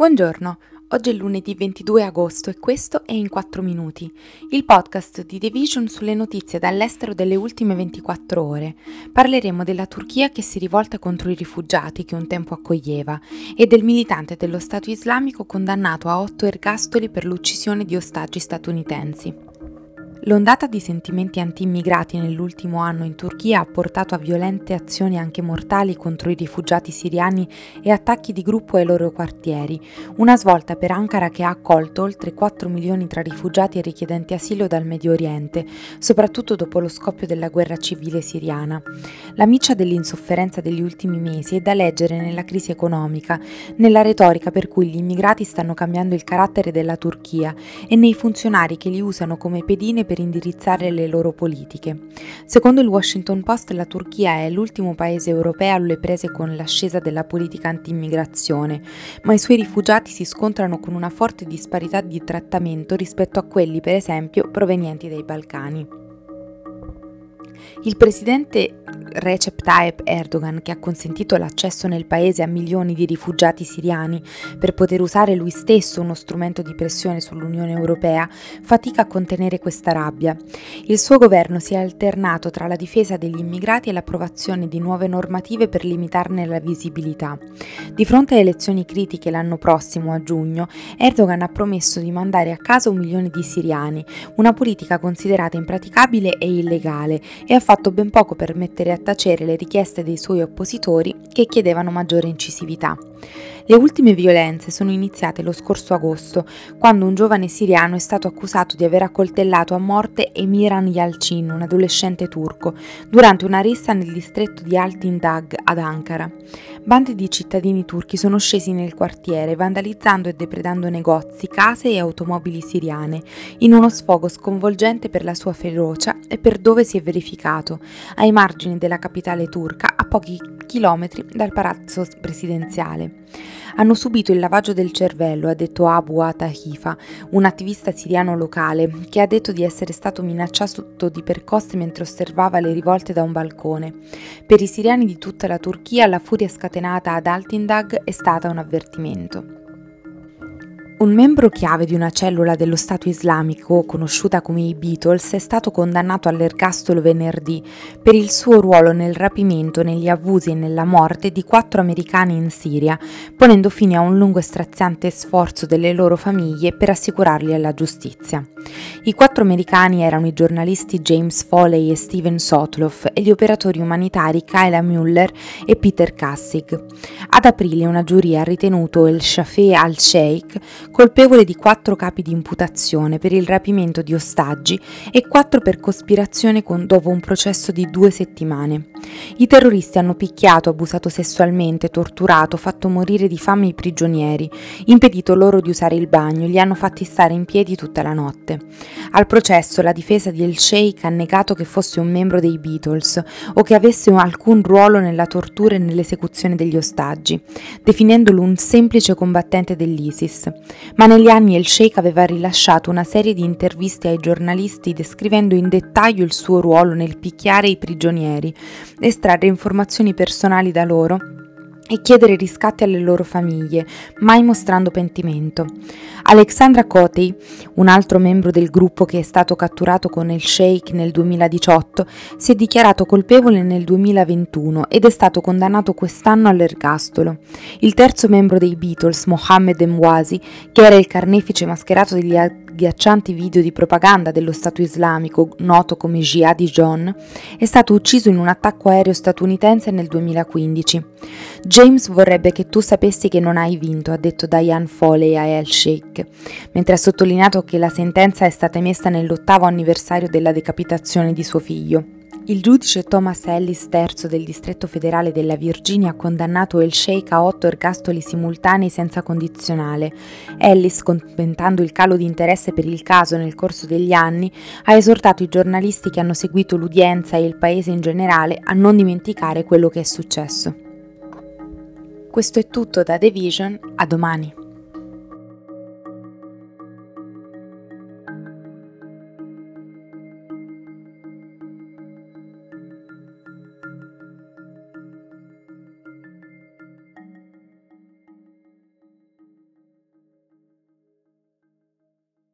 Buongiorno, oggi è lunedì 22 agosto e questo è In 4 Minuti, il podcast di The Vision sulle notizie dall'estero delle ultime 24 ore. Parleremo della Turchia che si rivolta contro i rifugiati che un tempo accoglieva e del militante dello Stato islamico condannato a otto ergastoli per l'uccisione di ostaggi statunitensi. L'ondata di sentimenti anti-immigrati nell'ultimo anno in Turchia ha portato a violente azioni anche mortali contro i rifugiati siriani e attacchi di gruppo ai loro quartieri, una svolta per Ankara che ha accolto oltre 4 milioni tra rifugiati e richiedenti asilo dal Medio Oriente, soprattutto dopo lo scoppio della guerra civile siriana. La miccia dell'insofferenza degli ultimi mesi è da leggere nella crisi economica, nella retorica per cui gli immigrati stanno cambiando il carattere della Turchia e nei funzionari che li usano come pedine per indirizzare le loro politiche. Secondo il Washington Post la Turchia è l'ultimo paese europeo alle prese con l'ascesa della politica anti-immigrazione, ma i suoi rifugiati si scontrano con una forte disparità di trattamento rispetto a quelli, per esempio, provenienti dai Balcani. Il presidente Recep Tayyip Erdogan, che ha consentito l'accesso nel paese a milioni di rifugiati siriani per poter usare lui stesso uno strumento di pressione sull'Unione Europea, fatica a contenere questa rabbia. Il suo governo si è alternato tra la difesa degli immigrati e l'approvazione di nuove normative per limitarne la visibilità. Di fronte a elezioni critiche l'anno prossimo, a giugno, Erdogan ha promesso di mandare a casa un milione di siriani, una politica considerata impraticabile e illegale, e ha fatto ben poco per mettere a tacere le richieste dei suoi oppositori che chiedevano maggiore incisività. Le ultime violenze sono iniziate lo scorso agosto, quando un giovane siriano è stato accusato di aver accoltellato a morte Emiran Yalcin, un adolescente turco, durante una rissa nel distretto di Altindag ad Ankara. Bande di cittadini turchi sono scesi nel quartiere, vandalizzando e depredando negozi, case e automobili siriane, in uno sfogo sconvolgente per la sua ferocia e per dove si è verificato, ai margini della capitale turca, a pochi chilometri dal palazzo presidenziale. Hanno subito il lavaggio del cervello, ha detto Abu Atahifa, un attivista siriano locale, che ha detto di essere stato minacciato di percosse mentre osservava le rivolte da un balcone. Per i siriani di tutta la Turchia la furia scatenata ad Altindag è stata un avvertimento. Un membro chiave di una cellula dello Stato islamico, conosciuta come i Beatles, è stato condannato all'ergastolo venerdì per il suo ruolo nel rapimento, negli abusi e nella morte di quattro americani in Siria, ponendo fine a un lungo e straziante sforzo delle loro famiglie per assicurarli alla giustizia. I quattro americani erano i giornalisti James Foley e Steven Sotloff e gli operatori umanitari Kyla Mueller e Peter Kassig. Ad aprile una giuria ha ritenuto El Shafee al-Sheikh colpevole di quattro capi di imputazione per il rapimento di ostaggi e quattro per cospirazione con, dopo un processo di due settimane. I terroristi hanno picchiato, abusato sessualmente, torturato, fatto morire di fame i prigionieri, impedito loro di usare il bagno, li hanno fatti stare in piedi tutta la notte. Al processo la difesa di El Sheikh ha negato che fosse un membro dei Beatles o che avesse alcun ruolo nella tortura e nell'esecuzione degli ostaggi, definendolo un semplice combattente dell'ISIS. Ma negli anni El Sheikh aveva rilasciato una serie di interviste ai giornalisti descrivendo in dettaglio il suo ruolo nel picchiare i prigionieri, estrarre informazioni personali da loro e chiedere riscatti alle loro famiglie, mai mostrando pentimento. Alexandra Kotei, un altro membro del gruppo che è stato catturato con il Sheikh nel 2018, si è dichiarato colpevole nel 2021 ed è stato condannato quest'anno all'ergastolo. Il terzo membro dei Beatles, Mohammed Emwazi, che era il carnefice mascherato degli agghiaccianti video di propaganda dello Stato islamico, noto come Jihadi John, è stato ucciso in un attacco aereo statunitense nel 2015. James vorrebbe che tu sapessi che non hai vinto, ha detto Diane Foley a El Sheikh, mentre ha sottolineato che la sentenza è stata emessa nell'ottavo anniversario della decapitazione di suo figlio. Il giudice Thomas Ellis III del distretto federale della Virginia ha condannato El Sheikh a otto ergastoli simultanei senza condizionale. Ellis, commentando il calo di interesse per il caso nel corso degli anni, ha esortato i giornalisti che hanno seguito l'udienza e il paese in generale a non dimenticare quello che è successo. Questo è tutto da The Vision, a domani.